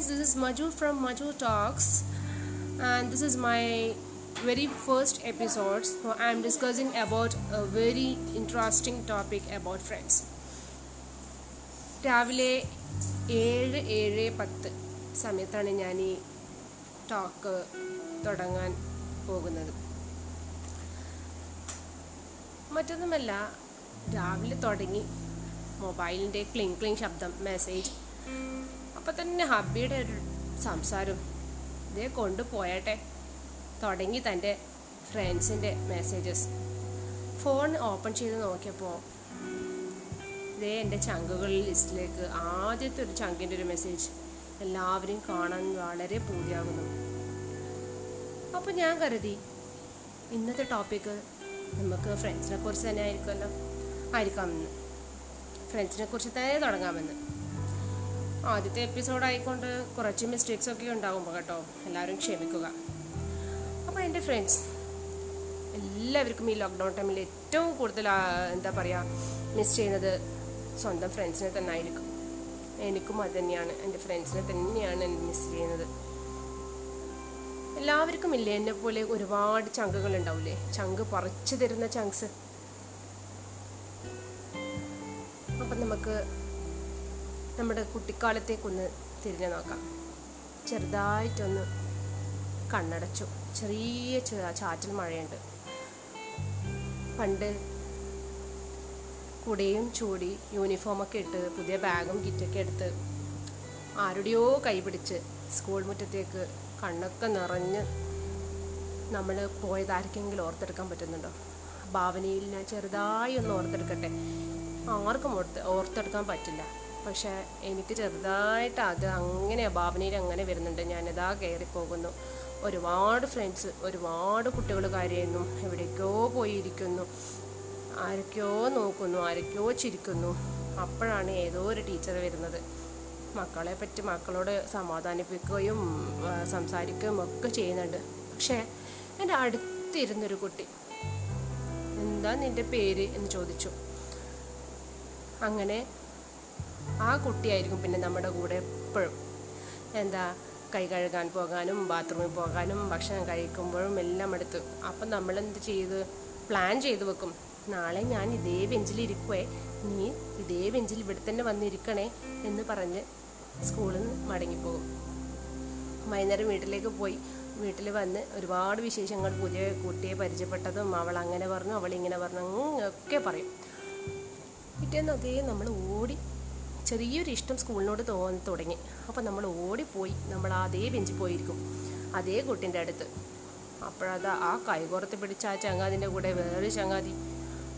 friends, this is Maju from Maju Talks, and this is my very first episode. So I am discussing about a very interesting topic about friends. രാവിലെ ഏഴ് ഏഴ് പത്ത് സമയത്താണ് ഞാൻ ഈ talk തുടങ്ങാൻ പോകുന്നത് മറ്റൊന്നുമല്ല രാവിലെ തുടങ്ങി മൊബൈലിന്റെ ക്ലിങ് ക്ലിങ് ശബ്ദം മെസ്സേജ് അപ്പം തന്നെ ഹബ്ബിയുടെ ഒരു സംസാരം ഇതേ കൊണ്ടുപോയട്ടെ. തുടങ്ങി തന്റെ ഫ്രണ്ട്സിന്റെ മെസ്സേജസ് ഫോൺ ഓപ്പൺ ചെയ്ത് നോക്കിയപ്പോൾ ഇതേ എന്റെ ചങ്കുകളിൽ ലിസ്റ്റിലേക്ക് ആദ്യത്തെ ഒരു ചങ്കിന്റെ ഒരു മെസ്സേജ് എല്ലാവരെയും കാണാൻ വളരെ പൂതിയാകുന്നു. അപ്പോൾ ഞാൻ കരുതി ഇന്നത്തെ ടോപ്പിക്ക് നമുക്ക് ഫ്രണ്ട്സിനെ കുറിച്ച് തന്നെ ആയിരിക്കുമല്ലോ. ആയിരിക്കാമെന്ന്. ഫ്രണ്ട്സിനെ കുറിച്ച് തന്നെ തുടങ്ങാമെന്ന്. ആദ്യത്തെ എപ്പിസോഡ് ആയിക്കൊണ്ട് കുറച്ച് മിസ്റ്റേക്സ് ഒക്കെ ഉണ്ടാകുമ്പോൾ കേട്ടോ എല്ലാവരും ക്ഷമിക്കുക. അപ്പോൾ എന്റെ ഫ്രണ്ട്സ് എല്ലാവർക്കും ഈ ലോക്ക്ഡൗൺ ടൈമിൽ ഏറ്റവും കൂടുതൽ എന്താ പറയുക മിസ് ചെയ്യുന്നത് സ്വന്തം ഫ്രണ്ട്സിനെ തന്നെ ആയിരിക്കും. എനിക്കും അത് തന്നെയാണ്. എന്റെ ഫ്രണ്ട്സിനെ തന്നെയാണ് മിസ് ചെയ്യുന്നത്. എല്ലാവർക്കും ഇല്ലേ എന്നെ പോലെ ഒരുപാട് ചങ്കുകൾ ഉണ്ടാവില്ലേ ചങ്ക് പറിച്ചു തരുന്ന ചങ്ക്സ്. അപ്പം നമുക്ക് നമ്മുടെ കുട്ടിക്കാലത്തേക്കൊന്ന് തിരിഞ്ഞു നോക്കാം. ചെറുതായിട്ടൊന്ന് കണ്ണടച്ചു. ചെറിയ ചാറ്റൽ മഴയുണ്ട്. പണ്ട് കുടയും ചൂടി യൂണിഫോമൊക്കെ ഇട്ട് പുതിയ ബാഗും കിറ്റൊക്കെ എടുത്ത് ആരുടെയോ കൈപിടിച്ച് സ്കൂൾ മുറ്റത്തേക്ക് കണ്ണൊക്കെ നിറഞ്ഞ് നമ്മൾ പോയതാർക്കെങ്കിലും ഓർത്തെടുക്കാൻ പറ്റുന്നുണ്ടോ? ഭാവനയിൽ ഞാൻ ചെറുതായി ഒന്ന് ഓർത്തെടുക്കട്ടെ. ആർക്കും ഓർത്ത് ഓർത്തെടുക്കാൻ പറ്റില്ല. പക്ഷേ എനിക്ക് ചെറുതായിട്ട് അത് അങ്ങനെ ഭാവനയിൽ അങ്ങനെ വരുന്നുണ്ട്. ഞാനിതാ കയറിപ്പോകുന്നു ഒരുപാട് ഫ്രണ്ട്സ് ഒരുപാട് കുട്ടികൾ കാര്യമായിരുന്നു. എവിടേക്കോ പോയിരിക്കുന്നു. ആരൊക്കെയോ നോക്കുന്നു ആരൊക്കെയോ ചിരിക്കുന്നു. അപ്പോഴാണ് ഏതോ ഒരു ടീച്ചർ വരുന്നത്. മക്കളെ പറ്റി മക്കളോട് സമാധാനിപ്പിക്കുകയും സംസാരിക്കുകയും ഒക്കെ ചെയ്യുന്നുണ്ട്. പക്ഷേ എന്റെ അടുത്തിരുന്നൊരു കുട്ടി എന്താ നിന്റെ പേര് എന്ന് ചോദിച്ചു. അങ്ങനെ ആ കുട്ടിയായിരിക്കും പിന്നെ നമ്മുടെ കൂടെ എപ്പോഴും. എന്താ കൈ കഴുകാൻ പോകാനും ബാത്റൂമിൽ പോകാനും ഭക്ഷണം കഴിക്കുമ്പോഴും എല്ലാം എടുത്ത്. അപ്പം നമ്മൾ എന്ത് ചെയ്ത് പ്ലാൻ ചെയ്ത് വെക്കും. നാളെ ഞാൻ ഇതേ ബെഞ്ചിൽ ഇരിക്കുവേ നീ ഇതേ ബെഞ്ചിൽ ഇവിടെ തന്നെ വന്നിരിക്കണേ എന്ന് പറഞ്ഞ് സ്കൂളിൽ നിന്ന് മടങ്ങിപ്പോകും. വൈകുന്നേരം വീട്ടിലേക്ക് പോയി. വീട്ടിൽ വന്ന് ഒരുപാട് വിശേഷങ്ങൾ പുതിയ കുട്ടിയെ പരിചയപ്പെട്ടതും അവൾ അങ്ങനെ പറഞ്ഞു അവൾ ഇങ്ങനെ പറഞ്ഞു അങ്ങനെയൊക്കെ പറയും. പിറ്റേന്ന് അതേ നമ്മൾ ഓടി ചെറിയൊരു ഇഷ്ടം സ്കൂളിനോട് തോന്നി തുടങ്ങി. അപ്പോൾ നമ്മൾ ഓടിപ്പോയി. നമ്മൾ അതേ ബെഞ്ചിൽ പോയിരിക്കും. അതേ കുട്ടിന്റെ അടുത്ത്. അപ്പോഴത് ആ കൈകോർത്ത് പിടിച്ച ആ ചങ്ങാതിന്റെ കൂടെ വേറൊരു ചങ്ങാതി.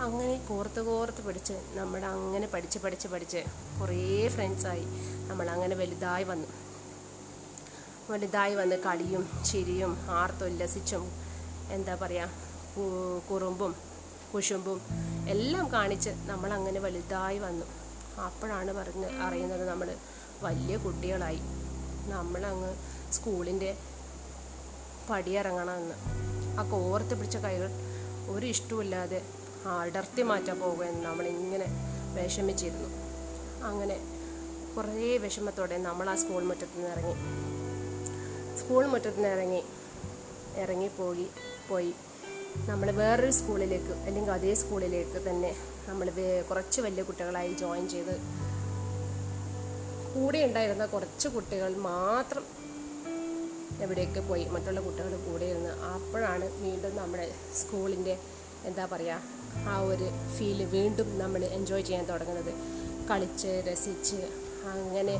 അങ്ങനെ കോർത്ത് കോർത്ത് പിടിച്ച് നമ്മൾ അങ്ങനെ പഠിച്ച് പഠിച്ച് പഠിച്ച് കുറേ ഫ്രണ്ട്സായി നമ്മൾ അങ്ങനെ വലുതായി വന്നു. വലുതായി വന്ന് കളിയും ചിരിയും ആർത്തുല്ലസിച്ചും എന്താ പറയുക കുറുമ്പും കുശുമ്പും എല്ലാം കാണിച്ച് നമ്മളങ്ങനെ വലുതായി വന്നു. അപ്പോഴാണ് പറഞ്ഞ് അറിയുന്നത് നമ്മൾ വലിയ കുട്ടികളായി. നമ്മളങ്ങ് സ്കൂളിന്റെ പടിയിറങ്ങണമെന്ന്. ആ കോർത്ത് പിടിച്ച കൈകൾ ഒരു ഇഷ്ടമില്ലാതെ അടർത്തി മാറ്റാൻ പോകുമെന്ന് നമ്മളിങ്ങനെ വിഷമിച്ചിരുന്നു. അങ്ങനെ കുറേ വിഷമത്തോടെ നമ്മൾ ആ സ്കൂൾ മുറ്റത്തു നിന്ന് ഇറങ്ങി. സ്കൂൾ മുറ്റത്തു നിന്ന് ഇറങ്ങി ഇറങ്ങിപ്പോയി പോയി. നമ്മൾ വേറൊരു സ്കൂളിലേക്ക് അല്ലെങ്കിൽ അതേ സ്കൂളിലേക്ക് തന്നെ നമ്മൾ കുറച്ച് വലിയ കുട്ടികളായി ജോയിൻ ചെയ്ത് കൂടെ ഉണ്ടായിരുന്ന കുറച്ച് കുട്ടികൾ മാത്രം എവിടെയൊക്കെ പോയി മറ്റുള്ള കുട്ടികൾ കൂടെ ഇരുന്ന് അപ്പോഴാണ് വീണ്ടും നമ്മുടെ സ്കൂളിന്റെ എന്താ പറയുക ആ ഒരു ഫീൽ വീണ്ടും നമ്മൾ എൻജോയ് ചെയ്യാൻ തുടങ്ങുന്നത്. കളിച്ച് രസിച്ച് അങ്ങനെ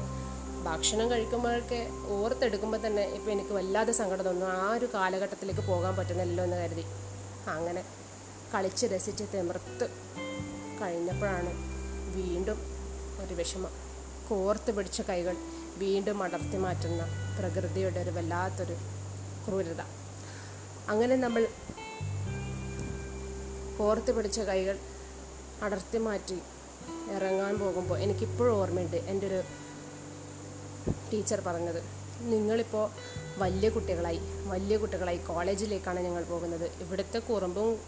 ഭക്ഷണം കഴിക്കുമ്പോഴൊക്കെ ഓർത്തെടുക്കുമ്പോൾ തന്നെ ഇപ്പോൾ എനിക്ക് വല്ലാതെ സങ്കടം തോന്നുന്നു. ആ ഒരു കാലഘട്ടത്തിലേക്ക് പോകാൻ പറ്റുന്നില്ലല്ലോ എന്ന് കരുതി. അങ്ങനെ കളിച്ച് രസിച്ച് തിമിർത്ത് കഴിഞ്ഞപ്പോഴാണ് വീണ്ടും ഒരു വിഷമം. കോർത്ത് പിടിച്ച കൈകൾ വീണ്ടും അടർത്തി മാറ്റുന്ന പ്രകൃതിയുടെ ഒരു വല്ലാത്തൊരു ക്രൂരത. അങ്ങനെ നമ്മൾ കോർത്ത് പിടിച്ച കൈകൾ അടർത്തി മാറ്റി ഇറങ്ങാൻ പോകുമ്പോൾ എനിക്കിപ്പോഴും ഓർമ്മയുണ്ട് എന്റെ ഒരു ടീച്ചർ പറഞ്ഞത് നിങ്ങളിപ്പോൾ വലിയ കുട്ടികളായി വലിയ കുട്ടികളായി കോളേജിലേക്കാണ് ഞങ്ങൾ പോകുന്നത്. ഇവിടുത്തെ കുറുമ്പും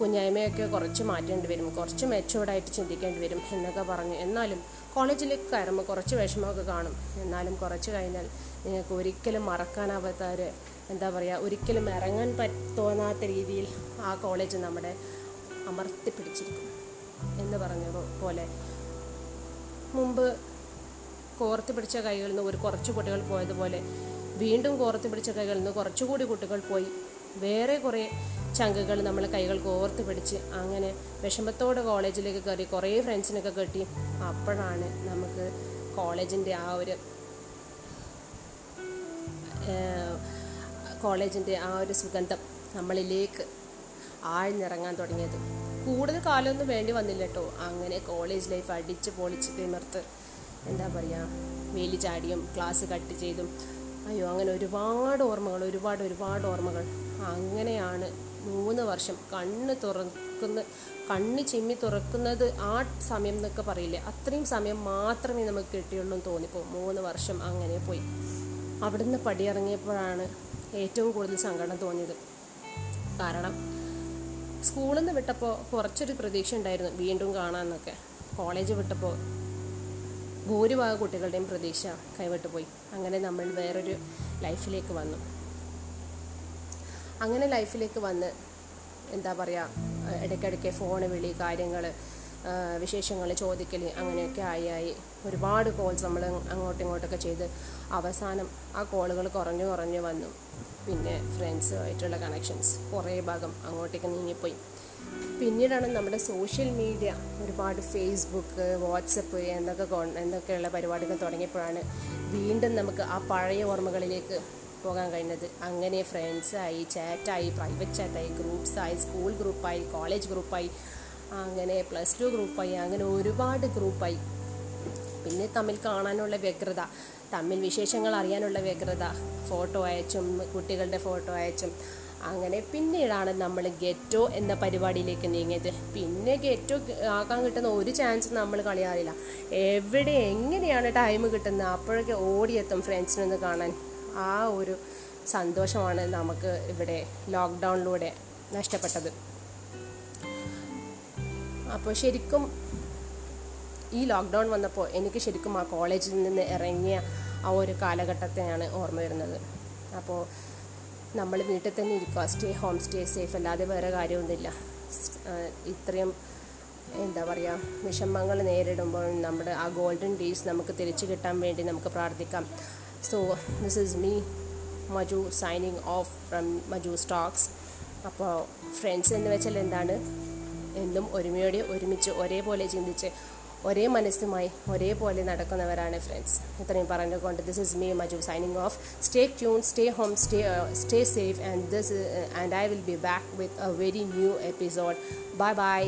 കുഞ്ഞായ്മയൊക്കെ കുറച്ച് മാറ്റേണ്ടി വരും കുറച്ച് മെച്ചോർഡായിട്ട് ചിന്തിക്കേണ്ടി വരും എന്നൊക്കെ പറഞ്ഞു. എന്നാലും കോളേജിലേക്ക് കയറുമ്പോൾ കുറച്ച് വിഷമമൊക്കെ കാണും. എന്നാലും കുറച്ച് കഴിഞ്ഞാൽ നിങ്ങൾക്ക് ഒരിക്കലും മറക്കാനാവാത്ത ഒരു എന്താ പറയുക ഒരിക്കലും ഇറങ്ങാൻ പറ്റ തോന്നാത്ത രീതിയിൽ ആ കോളേജ് നമ്മുടെ അമർത്തി പിടിച്ചിരിക്കും എന്ന് പറഞ്ഞ പോലെ. മുമ്പ് കോർത്ത് പിടിച്ച കൈകളിൽ നിന്ന് ഒരു കുറച്ച് കുട്ടികൾ പോയതുപോലെ വീണ്ടും കോർത്ത് പിടിച്ച കൈകളിൽ നിന്ന് കുറച്ചുകൂടി കുട്ടികൾ പോയി. വേറെ കുറേ ചങ്കുകൾ നമ്മൾ കൈകൾ കോർത്ത് പിടിച്ച് അങ്ങനെ വിഷമത്തോടെ കോളേജിലേക്ക് കയറി കുറേ ഫ്രണ്ട്സിനൊക്കെ കെട്ടി. അപ്പോഴാണ് നമുക്ക് കോളേജിന്റെ ആ ഒരു കോളേജിന്റെ ആ ഒരു സുഗന്ധം നമ്മളിലേക്ക് ആഴ്ന്നിറങ്ങാൻ തുടങ്ങിയത്. കൂടുതൽ കാലമൊന്നും വേണ്ടി വന്നില്ല കേട്ടോ. അങ്ങനെ കോളേജ് ലൈഫ് അടിച്ച് പൊളിച്ച് തിമിർത്ത് എന്താ പറയുക വേലി ചാടിയും ക്ലാസ് കട്ട് ചെയ്തും അയ്യോ അങ്ങനെ ഒരുപാട് ഓർമ്മകൾ ഒരുപാട് ഒരുപാട് ഓർമ്മകൾ. അങ്ങനെയാണ് മൂന്ന് വർഷം കണ്ണ് തുറക്കുന്ന കണ്ണ് ചിമ്മി തുറക്കുന്നത് ആ സമയം എന്നൊക്കെ പറയില്ലേ? അത്രയും സമയം മാത്രമേ നമുക്ക് കിട്ടിയുള്ളൂ എന്ന് തോന്നിപ്പോ. മൂന്ന് വർഷം അങ്ങനെ പോയി. അവിടുന്ന് പടിയിറങ്ങിയപ്പോഴാണ് ഏറ്റവും കൂടുതൽ സങ്കടം തോന്നിയത്. കാരണം സ്കൂളിൽ നിന്ന് വിട്ടപ്പോൾ കുറച്ചൊരു പ്രതീക്ഷ ഉണ്ടായിരുന്നു വീണ്ടും കാണാമെന്നൊക്കെ കോളേജ് വിട്ടപ്പോൾ ഭൂരിഭാഗം കുട്ടികളുടെയും പ്രതീക്ഷ കൈവിട്ടു പോയി. അങ്ങനെ നമ്മൾ വേറൊരു ലൈഫിലേക്ക് വന്നു. അങ്ങനെ ലൈഫിലേക്ക് വന്ന് എന്താ പറയുക ഇടയ്ക്കിടയ്ക്ക് ഫോൺ വിളി കാര്യങ്ങൾ വിശേഷങ്ങൾ ചോദിക്കൽ അങ്ങനെയൊക്കെ ആയി ആയി ഒരുപാട് കോൾസ് നമ്മൾ അങ്ങോട്ടും ഇങ്ങോട്ടൊക്കെ ചെയ്ത് അവസാനം ആ കോളുകൾ കുറഞ്ഞു കുറഞ്ഞു വന്നു. പിന്നെ ഫ്രണ്ട്സുമായിട്ടുള്ള കണക്ഷൻസ് കുറേ ഭാഗം അങ്ങോട്ടേക്ക് നീങ്ങിപ്പോയി. പിന്നീടാണ് നമ്മുടെ സോഷ്യൽ മീഡിയ ഒരുപാട് ഫേസ്ബുക്ക് വാട്സപ്പ് എന്നൊക്കെ എന്നൊക്കെയുള്ള പരിപാടികൾ തുടങ്ങിയപ്പോഴാണ് വീണ്ടും നമുക്ക് ആ പഴയ ഓർമ്മകളിലേക്ക് പോകാൻ കഴിഞ്ഞത്. അങ്ങനെ ഫ്രണ്ട്സായി ചാറ്റായി പ്രൈവറ്റ് ചാറ്റായി ഗ്രൂപ്പ്സായി സ്കൂൾ ഗ്രൂപ്പായി കോളേജ് ഗ്രൂപ്പായി അങ്ങനെ പ്ലസ് ടു ഗ്രൂപ്പായി അങ്ങനെ ഒരുപാട് ഗ്രൂപ്പായി പിന്നെ തമ്മിൽ കാണാനുള്ള വ്യഗ്രത തമ്മിൽ വിശേഷങ്ങൾ അറിയാനുള്ള വ്യഗ്രത ഫോട്ടോ അയച്ചും കുട്ടികളുടെ ഫോട്ടോ അയച്ചും അങ്ങനെ പിന്നീടാണ് നമ്മൾ ഗെറ്റോ എന്ന പരിപാടിയിലേക്ക് നീങ്ങിയത്. പിന്നെ ഗെറ്റോ ആക്കാൻ കിട്ടുന്ന ഒരു ചാൻസ് നമ്മൾ കളിയാറില്ല. എവിടെ എങ്ങനെയാണ് ടൈം കിട്ടുന്നത് അപ്പോഴൊക്കെ ഓടിയെത്തും ഫ്രണ്ട്സിനൊന്ന് കാണാൻ. ആ ഒരു സന്തോഷമാണ് നമുക്ക് ഇവിടെ ലോക്ക്ഡൗണിലൂടെ നഷ്ടപ്പെട്ടത്. അപ്പോൾ ശരിക്കും ഈ ലോക്ക്ഡൗൺ വന്നപ്പോൾ എനിക്ക് ശരിക്കും ആ കോളേജിൽ നിന്ന് ഇറങ്ങിയ ആ ഒരു കാലഘട്ടത്തെയാണ് ഓർമ്മ വരുന്നത്. അപ്പോൾ നമ്മൾ വീട്ടിൽ തന്നെ ഇരിക്കുക. സ്റ്റേ ഹോം സ്റ്റേ സേഫ് അല്ലാതെ വേറെ കാര്യമൊന്നുമില്ല. ഇത്രയും എന്താ പറയുക വിഷമങ്ങൾ നേരിടുമ്പോൾ നമ്മുടെ ആ ഗോൾഡൻ ഡേയ്സ് നമുക്ക് തിരിച്ചു കിട്ടാൻ വേണ്ടി നമുക്ക് പ്രാർത്ഥിക്കാം. So this is me Maju signing off from Maju Stokes അപ്പോൾ ഫ്രണ്ട്സ് എന്ന് വെച്ചാൽ എന്താണ്? എന്നും ഒരുമയോടെ ഒരുമിച്ച് ഒരേപോലെ ചിന്തിച്ച് ഒരേ മനസ്സുമായി ഒരേപോലെ നടക്കുന്നവരാണ് ഫ്രണ്ട്സ് ഇത്രയും പറഞ്ഞുകൊണ്ട് this is me Maju signing off stay tune stay home stay stay safe and this and I will be back with a very new episode bye bye